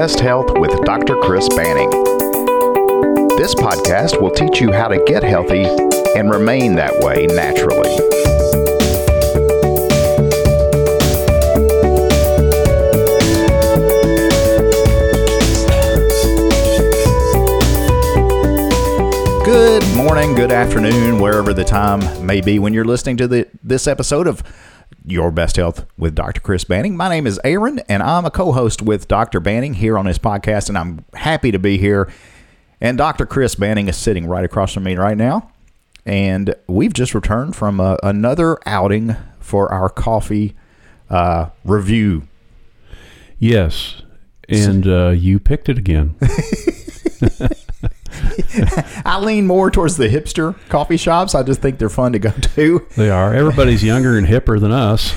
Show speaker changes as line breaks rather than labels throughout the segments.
Best Health with Dr. Chris Banning. This podcast will teach you how to get healthy and remain that way naturally. Good morning, good afternoon, wherever the time may be when you're listening to the, this episode of Your Best Health with Dr. Chris Banning. My name is Aaron, and I'm a co host with Dr. Banning here on his podcast, and I'm happy to be here. And Dr. Chris Banning is sitting right across from me right now. And we've just returned from a, another outing for our coffee uh, review.
Yes, and uh, you picked it again.
I lean more towards the hipster coffee shops. I just think they're fun to go to.
They are. Everybody's younger and hipper than us.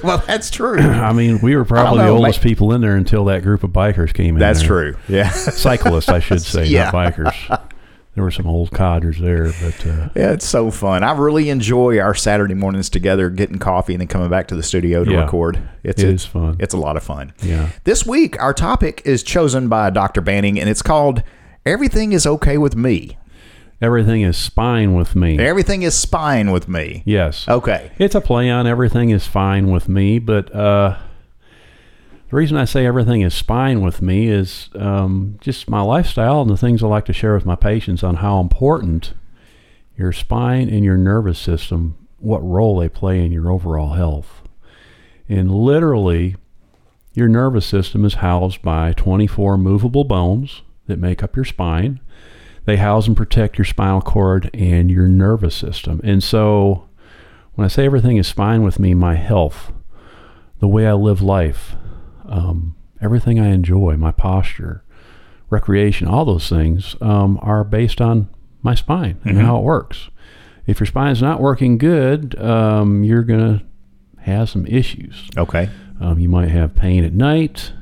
well, that's true.
I mean, we were probably
know,
the oldest people in there until that group of bikers came in.
That's
there.
true. Yeah.
Cyclists, I should say,
Yeah.
not bikers. There were some old codgers there, but uh,
Yeah, it's so fun. I really enjoy our Saturday mornings together, getting coffee and then coming back to the studio to
Yeah.
record. It's
It
a-
is fun.
It's a lot of fun.
yeah.
This week, our topic is chosen by Dr. Banning, and it's called "Everything is Okay with Me."
Everything is fine with me.
Everything is spine with me.
Yes.
Okay.
It's a play on everything is fine with me, but uh, the reason I say everything is fine with me is um, just my lifestyle and the things I like to share with my patients on how important your spine and your nervous system, what role they play in your overall health. And literally, your nervous system is housed by 24 movable bones that make up your spine. They house and protect your spinal cord and your nervous system. And so, when I say everything is fine with me, my health, the way I live life, um, everything I enjoy, my posture, recreation, all those things um, are based on my spine and how it works. If your spine's not working good, um, you're going to have some issues.
Okay.
Um, you might have pain at night.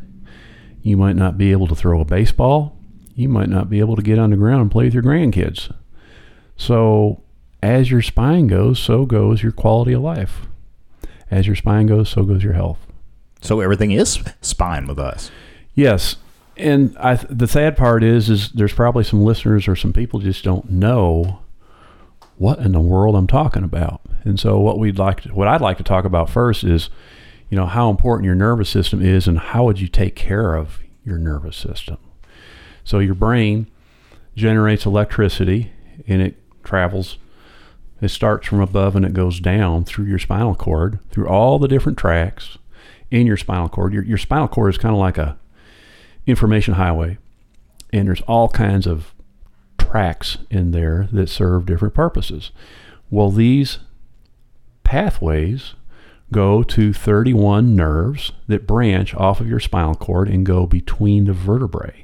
You might not be able to throw a baseball. You might not be able to get on the ground and play with your grandkids. So, as your spine goes, so goes your quality of life. As your spine goes, so goes your health.
So everything is spine with us.
Yes, and I, the sad part is, is there's probably some listeners or some people just don't know what in the world I'm talking about. And so, what we'd like, to, what I'd like to talk about first is, you know, how important your nervous system is, and how would you take care of your nervous system. So, your brain generates electricity, and it travels. It starts from above and it goes down through your spinal cord, through all the different tracks in your spinal cord. Your, your spinal cord is kind of like a information highway, and there's all kinds of tracks in there that serve different purposes. Well, these pathways go to 31 nerves that branch off of your spinal cord and go between the vertebrae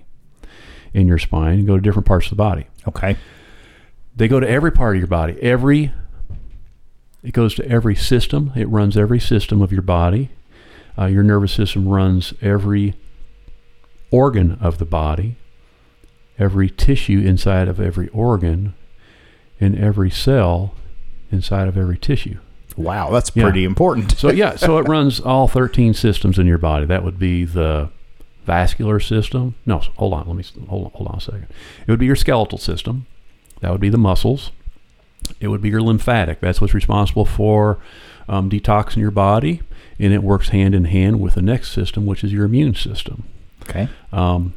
in your spine and go to different parts of the body.
Okay.
They go to every part of your body. Every it goes to every system. It runs every system of your body. Uh, your nervous system runs every organ of the body, every tissue inside of every organ, and every cell inside of every tissue.
Wow, that's
Yeah.
pretty important.
So yeah, so it runs all 13 systems in your body. That would be the vascular system. No, hold on. Let me hold on, hold on a second. It would be your skeletal system. That would be the muscles. It would be your lymphatic. That's what's responsible for um, detoxing your body, and it works hand in hand with the next system, which is your immune system.
Okay.
Um,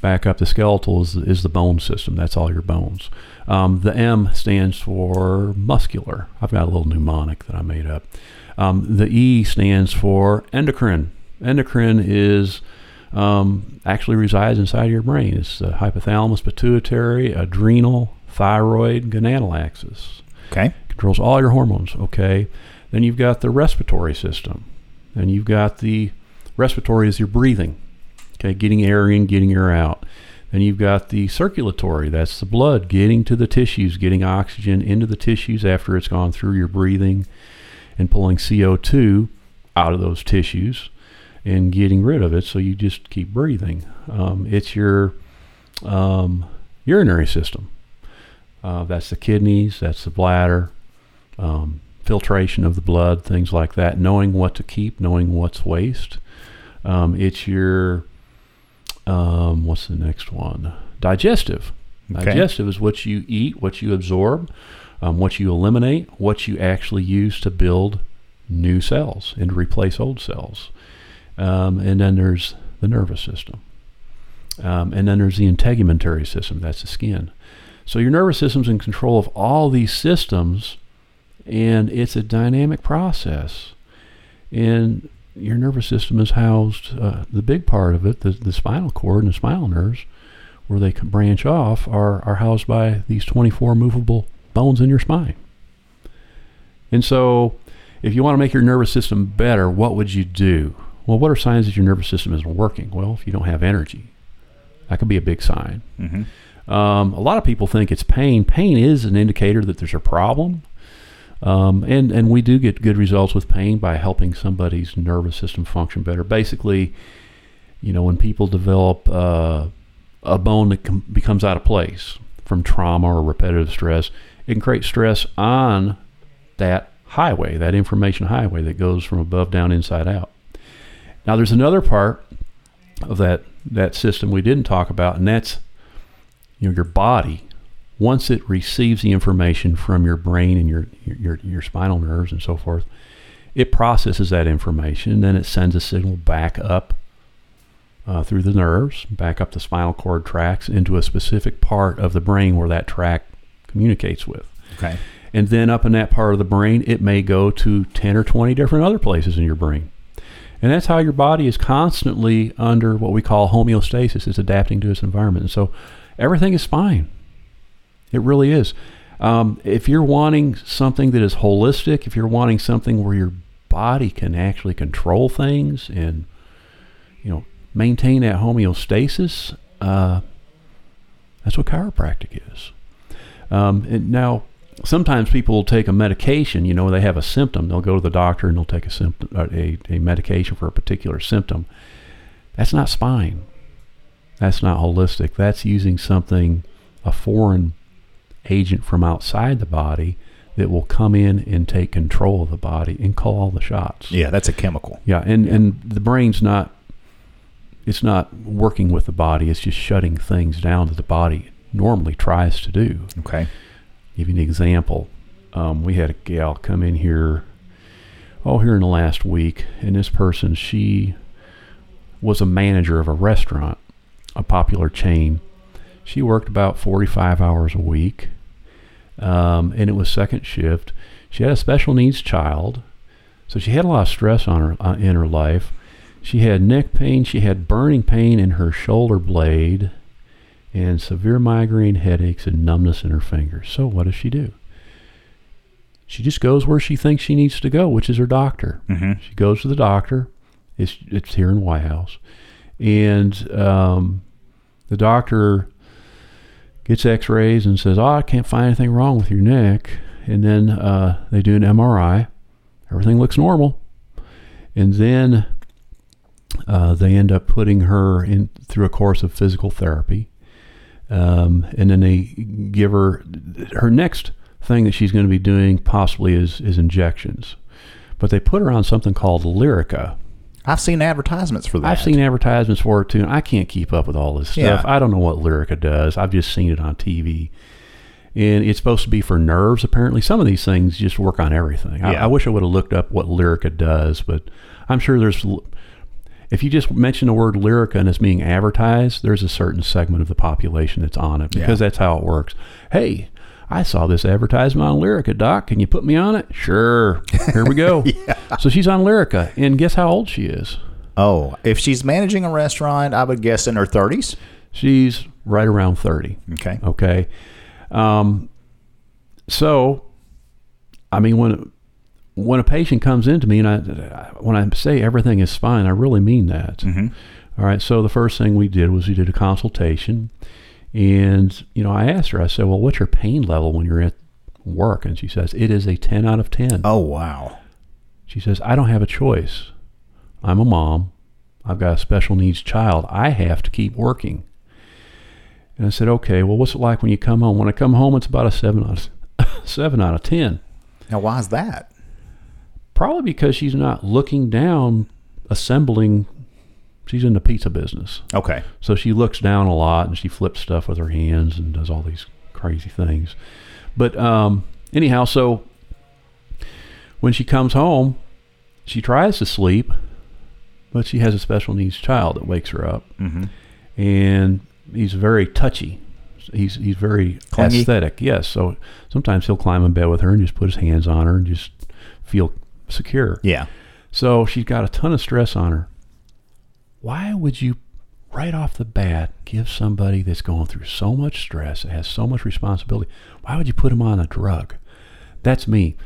back up the skeletal is, is the bone system. That's all your bones. Um, the M stands for muscular. I've got a little mnemonic that I made up. Um, the E stands for endocrine. Endocrine is um, actually resides inside your brain. It's the hypothalamus, pituitary, adrenal, thyroid, gonadal axis
Okay.
controls all your hormones. Okay. Then you've got the respiratory system. and you've got the respiratory is your breathing. Okay, getting air in, getting air out. Then you've got the circulatory. That's the blood getting to the tissues, getting oxygen into the tissues after it's gone through your breathing and pulling CO2 out of those tissues and getting rid of it so you just keep breathing. Um, it's your um, urinary system. Uh, that's the kidneys, that's the bladder, um, filtration of the blood, things like that. Knowing what to keep, knowing what's waste. Um, it's your Um, what's the next one? Digestive.
Okay.
Digestive is what you eat, what you absorb, um, what you eliminate, what you actually use to build new cells and replace old cells. Um, and then there's the nervous system. Um, and then there's the integumentary system, that's the skin. So your nervous system's in control of all these systems, and it's a dynamic process. And your nervous system is housed, uh, the big part of it, the, the spinal cord and the spinal nerves, where they can branch off, are, are housed by these 24 movable bones in your spine. And so, if you want to make your nervous system better, what would you do? Well, what are signs that your nervous system isn't working? Well, if you don't have energy, that could be a big sign.
Mm-hmm.
Um, a lot of people think it's pain. Pain is an indicator that there's a problem. Um, and, and we do get good results with pain by helping somebody's nervous system function better. Basically, you know, when people develop uh, a bone that com- becomes out of place from trauma or repetitive stress, it can create stress on that highway, that information highway that goes from above down, inside out. Now, there's another part of that that system we didn't talk about, and that's you know your body. Once it receives the information from your brain and your your your spinal nerves and so forth, it processes that information, and then it sends a signal back up uh, through the nerves, back up the spinal cord tracks into a specific part of the brain where that track communicates with.
Okay.
And then up in that part of the brain, it may go to 10 or 20 different other places in your brain. And that's how your body is constantly under what we call homeostasis. It's adapting to its environment. And so everything is fine. It really is. Um, if you're wanting something that is holistic, if you're wanting something where your body can actually control things and, you know, maintain that homeostasis, uh, that's what chiropractic is. Um, and now, sometimes people will take a medication. You know, they have a symptom. They'll go to the doctor and they'll take a symptom, uh, a, a medication for a particular symptom. That's not spine. That's not holistic. That's using something, a foreign agent from outside the body that will come in and take control of the body and call all the shots.
Yeah, that's a chemical.
Yeah, and, and the brain's not it's not working with the body, it's just shutting things down that the body normally tries to do.
Okay.
Give you an example. Um, we had a gal come in here, oh, here in the last week, and this person, she was a manager of a restaurant, a popular chain. She worked about 45 hours a week, um, and it was second shift. She had a special needs child, so she had a lot of stress on her uh, in her life. She had neck pain, she had burning pain in her shoulder blade, and severe migraine headaches and numbness in her fingers. So what does she do? She just goes where she thinks she needs to go, which is her doctor.
Mm-hmm.
She goes to the doctor. It's it's here in White House, and um, the doctor gets X-rays and says, "Oh, I can't find anything wrong with your neck." And then uh, they do an MRI. Everything looks normal, and then uh, they end up putting her in through a course of physical therapy, um, and then they give her her next thing that she's going to be doing possibly is is injections, but they put her on something called Lyrica.
I've seen advertisements for that.
I've seen advertisements for it too, and I can't keep up with all this stuff.
Yeah.
I don't know what Lyrica does. I've just seen it on TV. And it's supposed to be for nerves, apparently. Some of these things just work on everything. I,
Yeah.
I wish I would have looked up what Lyrica does, but I'm sure there's. If you just mention the word Lyrica and it's being advertised, there's a certain segment of the population that's on it because
Yeah.
that's how it works. Hey, I saw this advertisement on Lyrica, Doc. Can you put me on it? Sure. Here we go. So she's on Lyrica, and guess how old she is?
Oh, if she's managing a restaurant, I would guess in her 30s.
She's right around 30.
Okay.
Okay. Um, so, I mean, when when a patient comes into me and I when I say everything is fine, I really mean that.
Mm-hmm.
All right. So the first thing we did was we did a consultation, and you know I asked her. I said, "Well, what's your pain level when you're at work?" And she says, "It is a 10 out of 10."
Oh, wow.
She says, I don't have a choice. I'm a mom. I've got a special needs child. I have to keep working. And I said, okay, well, what's it like when you come home? When I come home, it's about a seven out of, seven out of 10.
Now, why is that?
Probably because she's not looking down, assembling she's in the pizza business.
Okay.
So she looks down a lot and she flips stuff with her hands and does all these crazy things. But um, anyhow, so when she comes home, she tries to sleep, but she has a special needs child that wakes her up,
Mm-hmm.
and he's very touchy. He's he's very
Clingy?
aesthetic. Yes. So sometimes he'll climb in bed with her and just put his hands on her and just feel secure.
Yeah.
So she's got a ton of stress on her. Why would you, right off the bat, give somebody that's going through so much stress, has so much responsibility, why would you put them on a drug? That's me.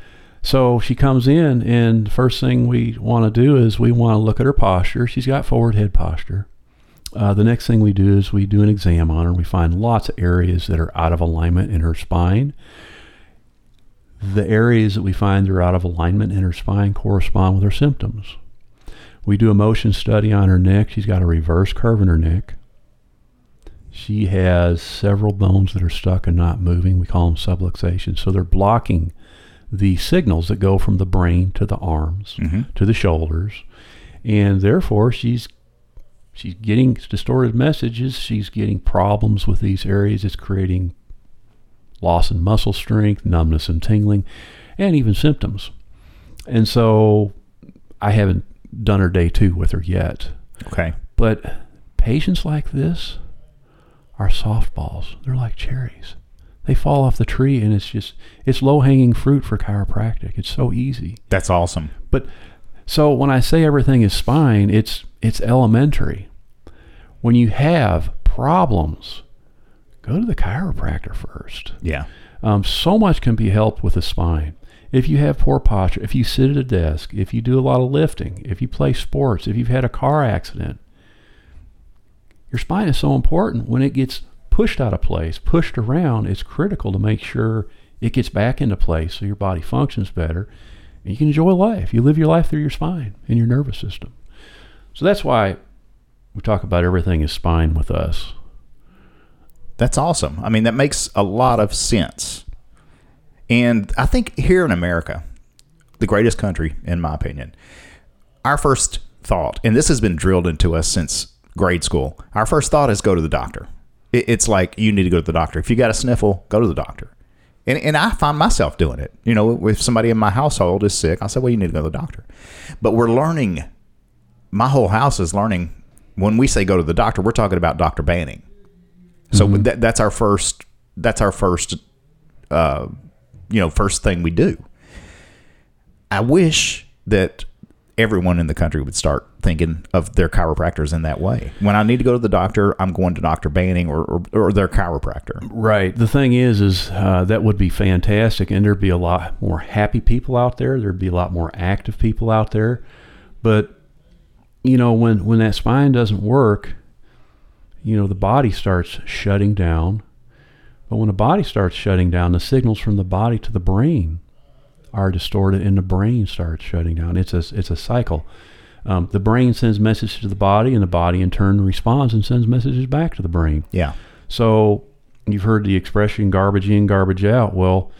So she comes in, and the first thing we want to do is we want to look at her posture. She's got forward head posture. Uh, the next thing we do is we do an exam on her. We find lots of areas that are out of alignment in her spine. The areas that we find are out of alignment in her spine correspond with her symptoms. We do a motion study on her neck. She's got a reverse curve in her neck. She has several bones that are stuck and not moving. We call them subluxations. So they're blocking the signals that go from the brain to the arms
Mm-hmm.
to the shoulders, and therefore she's she's getting distorted messages. She's getting problems with these areas. It's creating loss in muscle strength, numbness and tingling, and even symptoms. And so I haven't done her day two with her yet.
Okay.
But patients like this are softballs. They're like cherries. They fall off the tree and it's just it's low hanging fruit for chiropractic. It's so easy.
That's awesome.
But so when I say everything is spine, it's it's elementary. When you have problems, go to the chiropractor first.
Yeah.
Um, so much can be helped with the spine. If you have poor posture, if you sit at a desk, if you do a lot of lifting, if you play sports, if you've had a car accident, your spine is so important. When it gets pushed out of place, pushed around, it's critical to make sure it gets back into place so your body functions better and you can enjoy life. You live your life through your spine and your nervous system. So that's why we talk about everything is spine with us.
That's awesome. I mean, that makes a lot of sense. And I think here in America, the greatest country, in my opinion, our first thought, and this has been drilled into us since grade school, our first thought is go to the doctor. It's like you need to go to the doctor. If you got a sniffle, go to the doctor. And, and I find myself doing it. You know, if somebody in my household is sick, I'll say, well, you need to go to the doctor. But we're learning, my whole house is learning, when we say go to the doctor, we're talking about Dr. Banning. So that, that's our first. That's our first. Uh, you know, first thing we do. I wish that everyone in the country would start thinking of their chiropractors in that way. When I need to go to the doctor, I'm going to Doctor Banning or, or, or their chiropractor.
Right. The thing is, is uh, that would be fantastic, and there'd be a lot more happy people out there. There'd be a lot more active people out there. But you know, when when that spine doesn't work, you know, the body starts shutting down. But when the body starts shutting down, the signals from the body to the brain are distorted, and the brain starts shutting down. It's a it's a cycle. Um, the brain sends messages to the body, and the body in turn responds and sends messages back to the brain.
Yeah.
So you've heard the expression garbage in, garbage out. Well,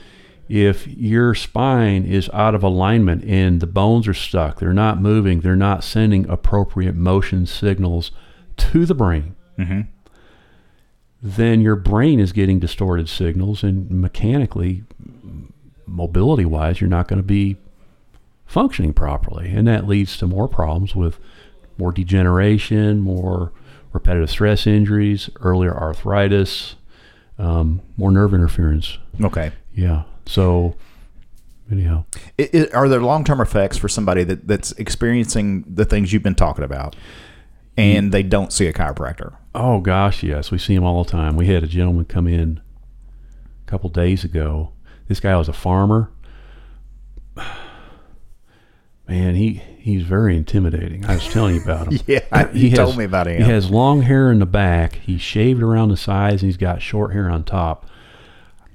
if your spine is out of alignment and the bones are stuck, they're not moving, they're not sending appropriate motion signals to the brain,
Mm-hmm.
then your brain is getting distorted signals, and mechanically, mobility wise, you're not going to be functioning properly. And that leads to more problems with more degeneration, more repetitive stress injuries, earlier arthritis, um, more nerve interference.
Okay.
Yeah. So, anyhow,
I i are there long term effects for somebody that, that's experiencing the things you've been talking about, and they don't see a chiropractor?
oh gosh, yes, we see them all the time. We had a gentleman come in a couple days ago. This guy was a farmer. Man, he he's very intimidating. I was telling you about him.
Yeah,
He
you
has-
told me about him.
He has long hair in the back. He's shaved around the sides, and he's got short hair on top.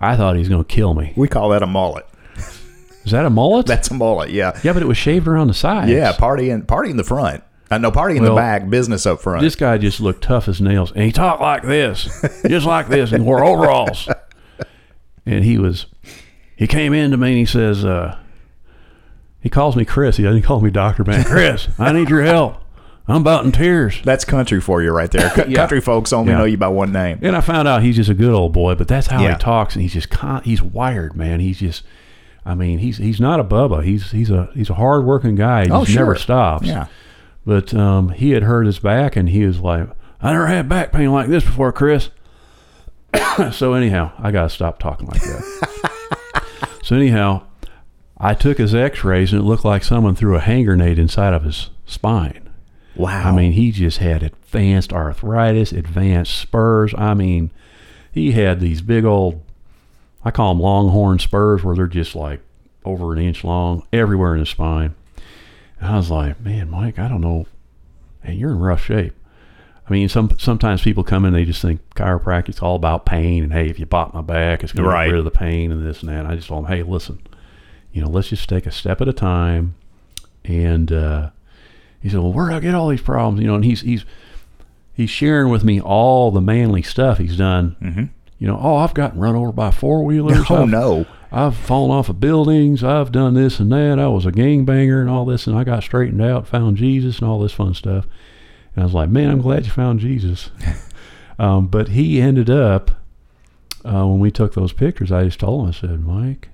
I thought he was going to kill me.
we call that a mullet.
Is that a mullet?
That's a mullet. Yeah.
yeah, but it was shaved around the sides.
Yeah. Party in party in the front. No, party in the back. Business up front.
This guy just looked tough as nails, and he talked like this, just like this, and wore overalls. And he was, he came in to me and he says, uh, he calls me Chris. He doesn't call me Doctor Man. Chris, I need your help. I'm about in tears.
That's country for you right there. C-
Yeah.
Country folks only
Yeah.
know you by one name.
And I found out he's just a good old boy, but that's how
Yeah.
he talks, and he's just con- he's wired, man. He's just, I mean, he's he's not a bubba. He's he's a he's a hard working guy. He
Oh,
just never stops.
Yeah.
But um, he had hurt his back, and he was like, "I never had back pain like this before, Chris." so anyhow, I gotta stop talking like that. so anyhow, I took his X-rays, and it looked like someone threw a hand grenade inside of his spine.
Wow.
I mean, he just had advanced arthritis, advanced spurs. I mean, he had these big old, I call them longhorn spurs, where they're just like over an inch long everywhere in his spine. And I was like, man, Mike, I don't know. Hey, you're in rough shape. I mean, some sometimes people come in, they just think chiropractic's all about pain, and hey, if you pop my back, it's going
Right.
to get rid of the pain and this and that. And I just told them, hey, listen, you know, let's just take a step at a time. And uh, he said, well, where do I get all these problems? You know, and he's he's he's sharing with me all the manly stuff he's done.
Mhm.
You know, oh, I've gotten run over by four wheelers.
oh
I've,
no.
I've fallen off of buildings. I've done this and that. I was a gangbanger and all this, and I got straightened out, found Jesus, and all this fun stuff. And I was like, man, I'm glad you found Jesus. um, but he ended up, uh, when we took those pictures, I just told him, I said, Mike,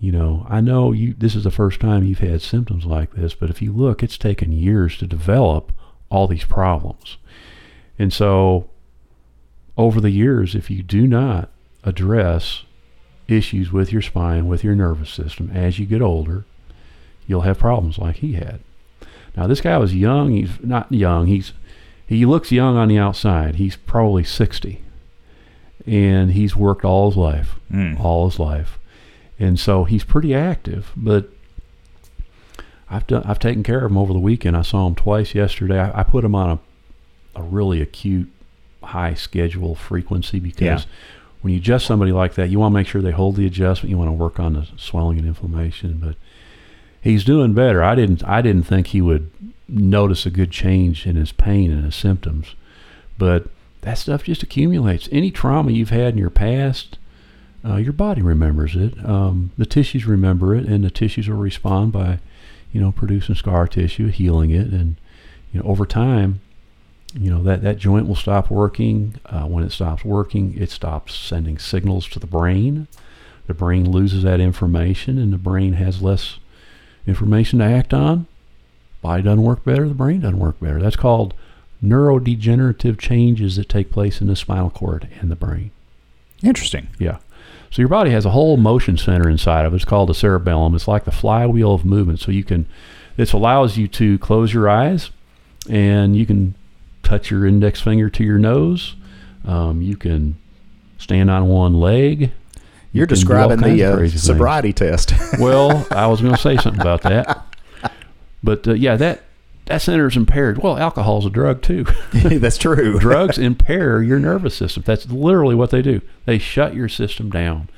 you know, I know you. This is the first time you've had symptoms like this, but if you look, it's taken years to develop all these problems. And so, over the years, if you do not address issues with your spine, with your nervous system as you get older, you'll have problems like he had. Now, this guy was young. He's not young. He's he looks young on the outside. He's probably 60. And he's worked all his life,
Mm.
all his life. And so he's pretty active, but I've done I've taken care of him over the weekend. I saw him twice yesterday. I, I put him on a a really acute high schedule frequency because
Yeah.
When you adjust somebody like that, you want to make sure they hold the adjustment. You want to work on the swelling and inflammation, but he's doing better. I didn't I didn't think he would notice a good change in his pain and his symptoms, but that stuff just accumulates. Any trauma you've had in your past, uh, your body remembers it. Um, the tissues remember it, and the tissues will respond by, you know, producing scar tissue, healing it, and you know, over time, you know that that joint will stop working. Uh, when it stops working, it stops sending signals to the brain. The brain loses that information, and the brain has less information to act on. Body doesn't work better. The brain doesn't work better. That's called neurodegenerative changes that take place in the spinal cord and the brain.
Interesting.
Yeah. So your body has a whole motion center inside of it. It's called the cerebellum. It's like the flywheel of movement. So you can, this allows you to close your eyes and you can touch your index finger to your nose. Um, you can stand on one leg.
You're
all
describing the uh,
crazy things.
sobriety test.
Well, I was going to say something about that. But uh, yeah, that, that center is impaired. Well, alcohol's a drug too.
That's true.
drugs impair your nervous system. That's literally what they do. They shut your system down.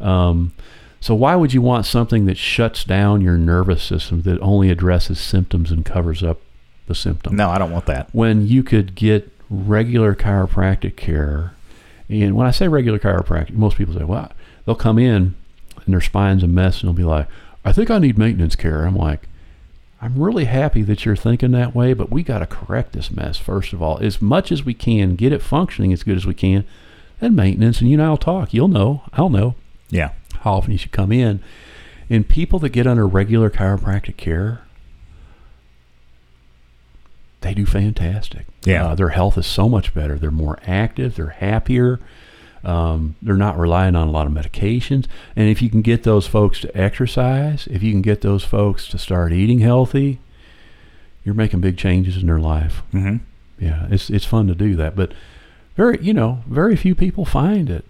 Um, so why would you want something that shuts down your nervous system that only addresses symptoms and covers up the symptom?
No, I don't want that.
When you could get regular chiropractic care, and when I say regular chiropractic, most people say, "Well, they'll come in and their spine's a mess," and they'll be like, "I think I need maintenance care." I'm like, I'm really happy that you're thinking that way, but we got to correct this mess first of all, as much as we can, get it functioning as good as we can, and maintenance. And you and I'll talk. You'll know. I'll know
Yeah.
how often you should come in. And people that get under regular chiropractic care, they do fantastic.
Yeah.
Uh, their health is so much better. They're more active. They're happier. Um, they're not relying on a lot of medications. And if you can get those folks to exercise, if you can get those folks to start eating healthy, you're making big changes in their life.
hmm
Yeah, it's it's fun to do that, but very you know very few people find it.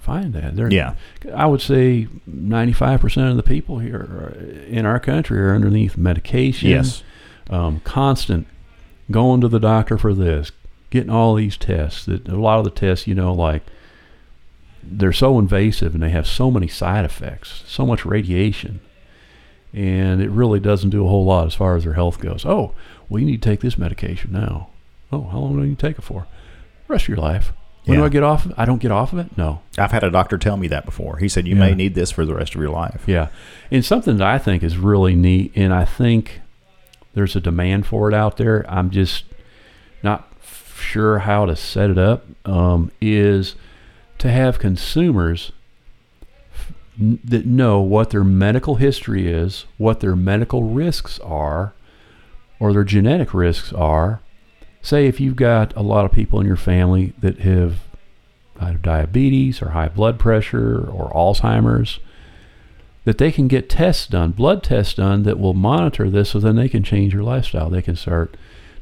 Find that. They're,
Yeah.
I would say 95% of the people here in our country are underneath medication.
Yes.
Um, constant going to the doctor for this, getting all these tests. That a lot of the tests, you know, like they're so invasive and they have so many side effects, so much radiation, and it really doesn't do a whole lot as far as their health goes. Oh, well, you need to take this medication now. Oh, how long do you take it for? Rest of your life. When do I get off? of it? I don't get off of it. No.
I've had a doctor tell me that before. He said you
Yeah.
may need this for the rest of your life.
Yeah. And something that I think is really neat, and I think There's a demand for it out there. I'm just not sure how to set it up. Um, is to have consumers f- that know what their medical history is, what their medical risks are, or their genetic risks are. Say if you've got a lot of people in your family that have diabetes or high blood pressure or Alzheimer's, that they can get tests done, blood tests done that will monitor this so then they can change your lifestyle. They can start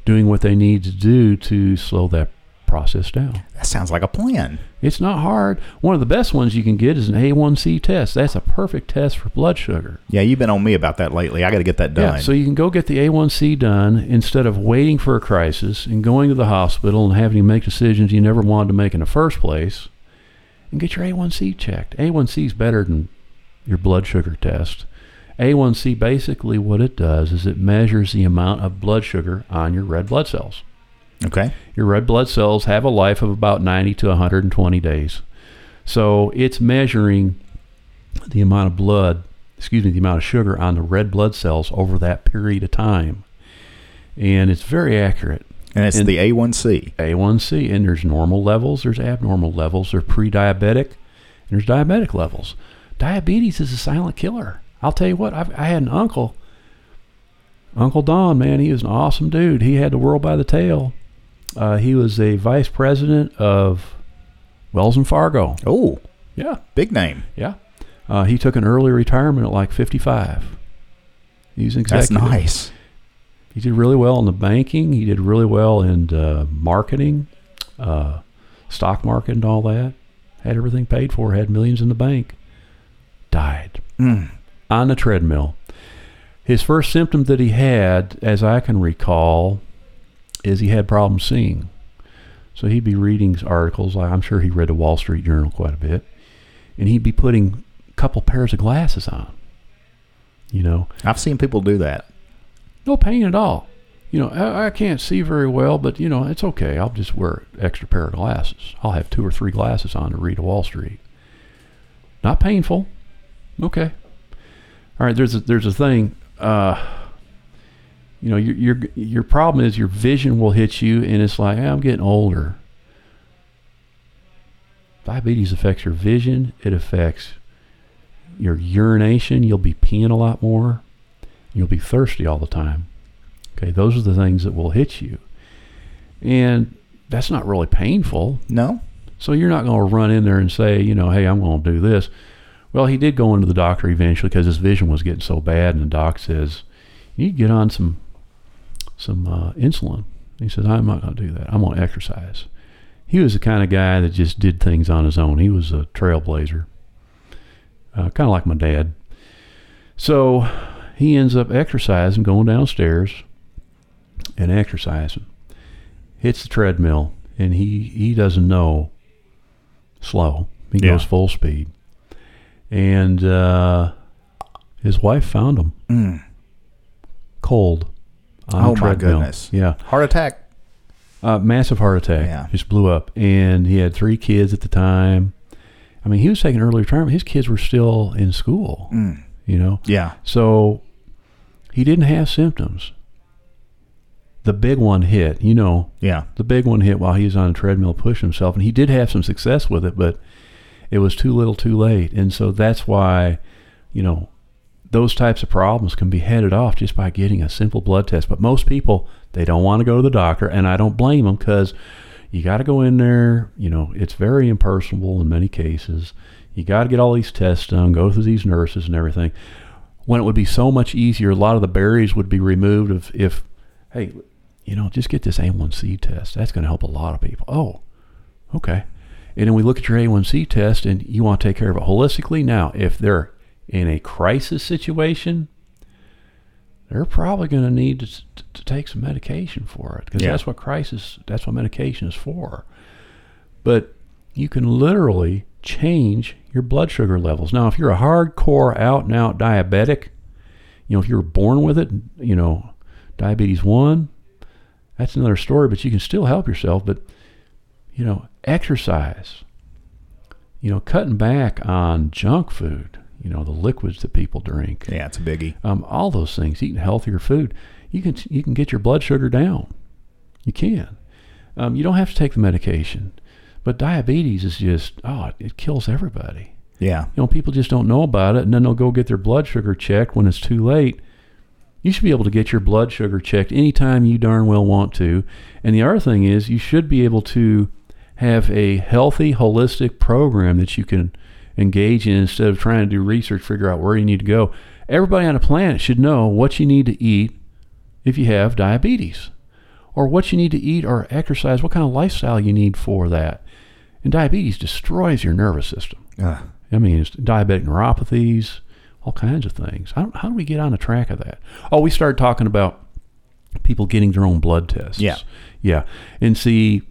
doing what they need to do to slow that process down.
That sounds like a plan.
It's not hard. One of the best ones you can get is an A1C test. That's a perfect test for blood sugar.
Yeah, you've been on me about that lately. I got to get that done.
Yeah, so you can go get the A1C done instead of waiting for a crisis and going to the hospital and having to make decisions you never wanted to make in the first place and get your A1C checked. A1C is better than your blood sugar test. A1C basically what it does is it measures the amount of blood sugar on your red blood cells.
okay.
Your red blood cells have a life of about 90 to 120 days. So it's measuring the amount of blood, excuse me, the amount of sugar on the red blood cells over that period of time. And it's very accurate.
And it's
And-
the A1C.
A1C, and there's normal levels, there's abnormal levels, there's pre diabetic, and there's diabetic levels. Diabetes is a silent killer. I'll tell you what, I've, I had an uncle, Uncle Don, man, he was an awesome dude. He had the world by the tail. Uh, he was a vice president of Wells and Fargo.
Oh,
Yeah,
big name.
yeah. Uh, he took an early retirement at like 55. He's an
That's nice.
He did really well in the banking. He did really well in uh, marketing, uh, stock market, and all that. Had everything paid for. Had millions in the bank.
Mm.
on the treadmill. His first symptom that he had, as I can recall, is he had problems seeing. So he'd be reading articles. I'm sure he read the Wall Street Journal quite a bit, and he'd be putting a couple pairs of glasses on. You know,
I've seen people do that.
no pain at all. You know, I, I can't see very well, but you know, it's okay. I'll just wear an extra pair of glasses. I'll have two or three glasses on to read a Wall Street. Not painful. Okay. All right. There's a, there's a thing. Uh, you know, your your your problem is your vision will hit you, and it's like "Hey, I'm getting older. Diabetes affects your vision. It affects your urination. You'll be peeing a lot more. You'll be thirsty all the time. Okay, those are the things that will hit you. And that's not really painful.
No?
So you're not going to run in there and say, you know, hey, I'm going to do this. Well, he did go into the doctor eventually because his vision was getting so bad, and the doc says, you need to get on some some uh, insulin. He says, I'm not going to do that. I'm going to exercise. He was the kind of guy that just did things on his own. He was a trailblazer, uh, kind of like my dad. So he ends up exercising, going downstairs and exercising. Hits the treadmill, and he, he doesn't know slow. He
Yeah.
goes full speed. And uh, his wife found him
Mm.
cold on
Oh, my goodness.
Yeah.
Heart attack.
Uh, massive heart attack.
Yeah.
Just blew up. And he had three kids at the time. I mean, he was taking early retirement. His kids were still in school,
Mm.
you know?
Yeah.
So he didn't have symptoms. The big one hit, you know,
Yeah.
the big one hit while he was on a treadmill pushing himself. And he did have some success with it, but it was too little too late. And so that's why, you know, those types of problems can be headed off just by getting a simple blood test. But most people, they don't want to go to the doctor, and I don't blame them because you got to go in there. You know, it's very impersonal in many cases. You got to get all these tests done, go through these nurses and everything. When it would be so much easier, a lot of the barriers would be removed if, if hey, you know, just get this A1C test. That's going to help a lot of people. Oh, okay. And then we look at your A1C test and you want to take care of it holistically. Now, if they're in a crisis situation, they're probably going to need to, to take some medication for it because
Yeah.
that's what crisis, that's what medication is for. But you can literally change your blood sugar levels. Now, if you're a hardcore out and out diabetic, you know, if you were born with it, you know, diabetes 1, that's another story, but you can still help yourself. But, you know, exercise, you know, cutting back on junk food, you know, the liquids that people drink,
Yeah, it's a biggie.
um, all those things, eating healthier food. you can you can get your blood sugar down. You can. Um, you don't have to take the medication, but diabetes is just oh, it, it kills everybody.
Yeah.
You know, people just don't know about it, and then they'll go get their blood sugar checked when it's too late. You should be able to get your blood sugar checked anytime you darn well want to. And the other thing is, you should be able to have a healthy, holistic program that you can engage in instead of trying to do research, figure out where you need to go. Everybody on the planet should know what you need to eat if you have diabetes, or what you need to eat or exercise, what kind of lifestyle you need for that. And diabetes destroys your nervous system.
Uh,
I mean, it's diabetic neuropathies, all kinds of things. How, how do we get on the track of that? Oh, we started talking about people getting their own blood tests.
Yeah.
Yeah. And see,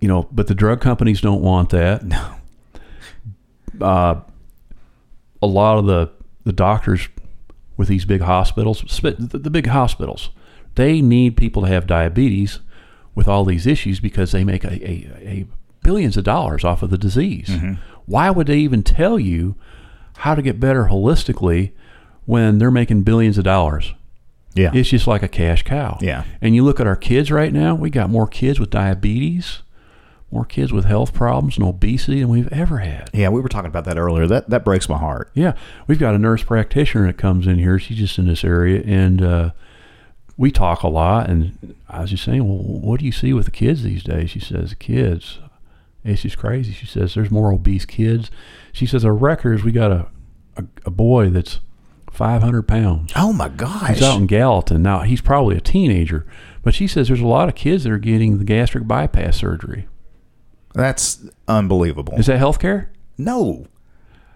you know, but the drug companies don't want that.
no.
Uh, a lot of the, the doctors with these big hospitals, the, the big hospitals, they need people to have diabetes with all these issues because they make a, a, a billions of dollars off of the disease. Why would they even tell you how to get better holistically when they're making billions of dollars?
Yeah.
It's just like a cash cow.
Yeah.
And you look at our kids right now, we got more kids with diabetes, more kids with health problems and obesity than we've ever had.
yeah, we were talking about that earlier. That that breaks my heart.
Yeah, we've got a nurse practitioner that comes in here. She's just in this area, and uh, we talk a lot. And I was just saying, well, what do you see with the kids these days? She says, kids, it's just crazy. She says, there's more obese kids. She says, our records, we got a, a, a boy that's 500 pounds.
Oh my gosh.
He's out in Gallatin. Now, he's probably a teenager, but she says there's a lot of kids that are getting the gastric bypass surgery.
That's unbelievable.
Is that health care?
no.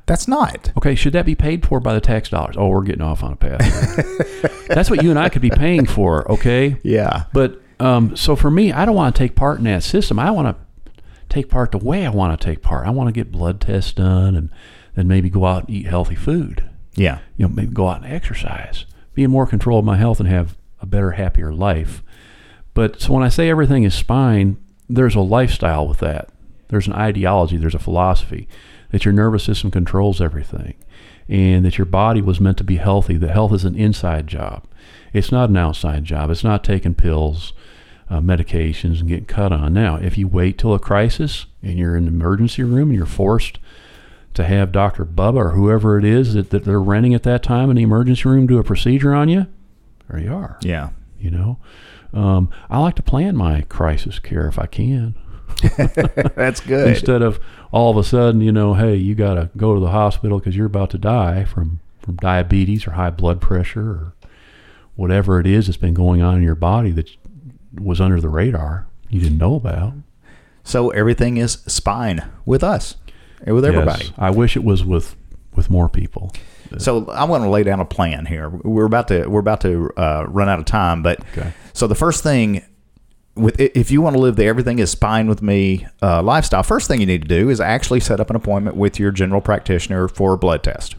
That's not.
Okay, should that be paid for by the tax dollars? Oh, we're getting off on a path. That's what you and I could be paying for, okay?
Yeah.
But um, so for me, I don't want to take part in that system. I want to take part the way I want to take part. I want to get blood tests done and then maybe go out and eat healthy food.
Yeah.
You know, maybe go out and exercise, be in more control of my health and have a better, happier life. But so when I say everything is spine, there's a lifestyle with that. There's an ideology, there's a philosophy that your nervous system controls everything and that your body was meant to be healthy, that health is an inside job. It's not an outside job. It's not taking pills, uh, medications, and getting cut on. Now, if you wait till a crisis and you're in the emergency room and you're forced to have Dr. Bubba or whoever it is that, that they're renting at that time in the emergency room do a procedure on you, there you are.
Yeah.
You know, um, I like to plan my crisis care if I can.
That's good.
Instead of all of a sudden, you know, hey, you got to go to the hospital because you're about to die from, from diabetes or high blood pressure or whatever it is that's been going on in your body that was under the radar you didn't know about.
So everything is spine with us, and with everybody.
Yes, I wish it was with with more people.
So I'm going to lay down a plan here. We're about to we're about to uh, run out of time, but
Okay.
so the first thing with if you want to live the everything is fine with me uh, lifestyle, first thing you need to do is actually set up an appointment with your general practitioner for a blood test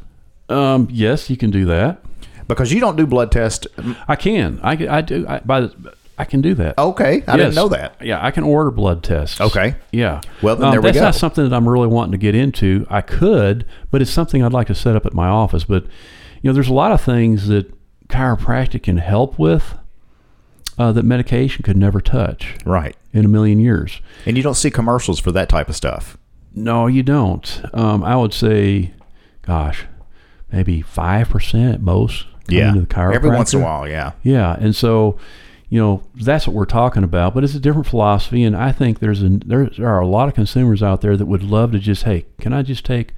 Um, yes, you can do that.
because you don't do blood test.
I can. I, I do. I, by the, I can do that.
Okay, I didn't know that.
Yeah, I can order blood tests.
Okay.
Yeah.
Well, then
Um,
there we go.
that's not something that I'm really wanting to get into. I could, but it's something I'd like to set up at my office. But you know, there's a lot of things that chiropractic can help with uh, that medication could never touch
Right,
in a million years.
and you don't see commercials for that type of stuff.
No, you don't. Um, I would say, gosh, maybe five percent at most.
Yeah, every once in a while. Yeah,
Yeah, and so you know that's what we're talking about. But it's a different philosophy, and I think there's a, there are a lot of consumers out there that would love to just hey, can I just take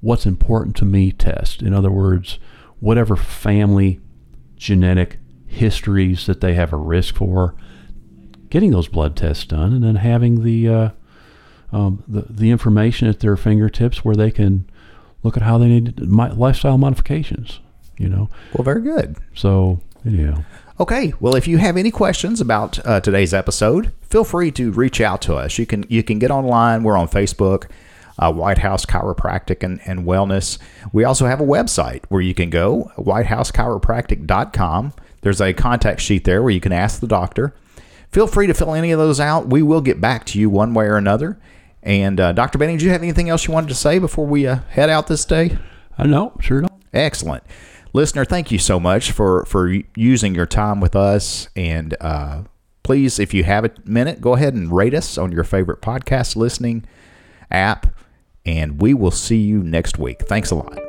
what's important to me test? In other words, whatever family genetic histories that they have a risk for, getting those blood tests done, and then having the uh, um, the the information at their fingertips where they can look at how they need my, lifestyle modifications. You know,
well, very good.
so yeah.
Okay, well, if you have any questions about uh, today's episode, feel free to reach out to us. You can you can get online. We're on Facebook, uh, White House Chiropractic and, and Wellness. We also have a website where you can go, whitehousechiropractic.com. There's a contact sheet there where you can ask the doctor. Feel free to fill any of those out. We will get back to you one way or another. And uh, Dr. Banning, do you have anything else you wanted to say before we uh, head out this day?
Uh, no, sure don't.
Excellent. Listener, thank you so much for, for using your time with us. And uh, please, if you have a minute, go ahead and rate us on your favorite podcast listening app. And we will see you next week. Thanks a lot.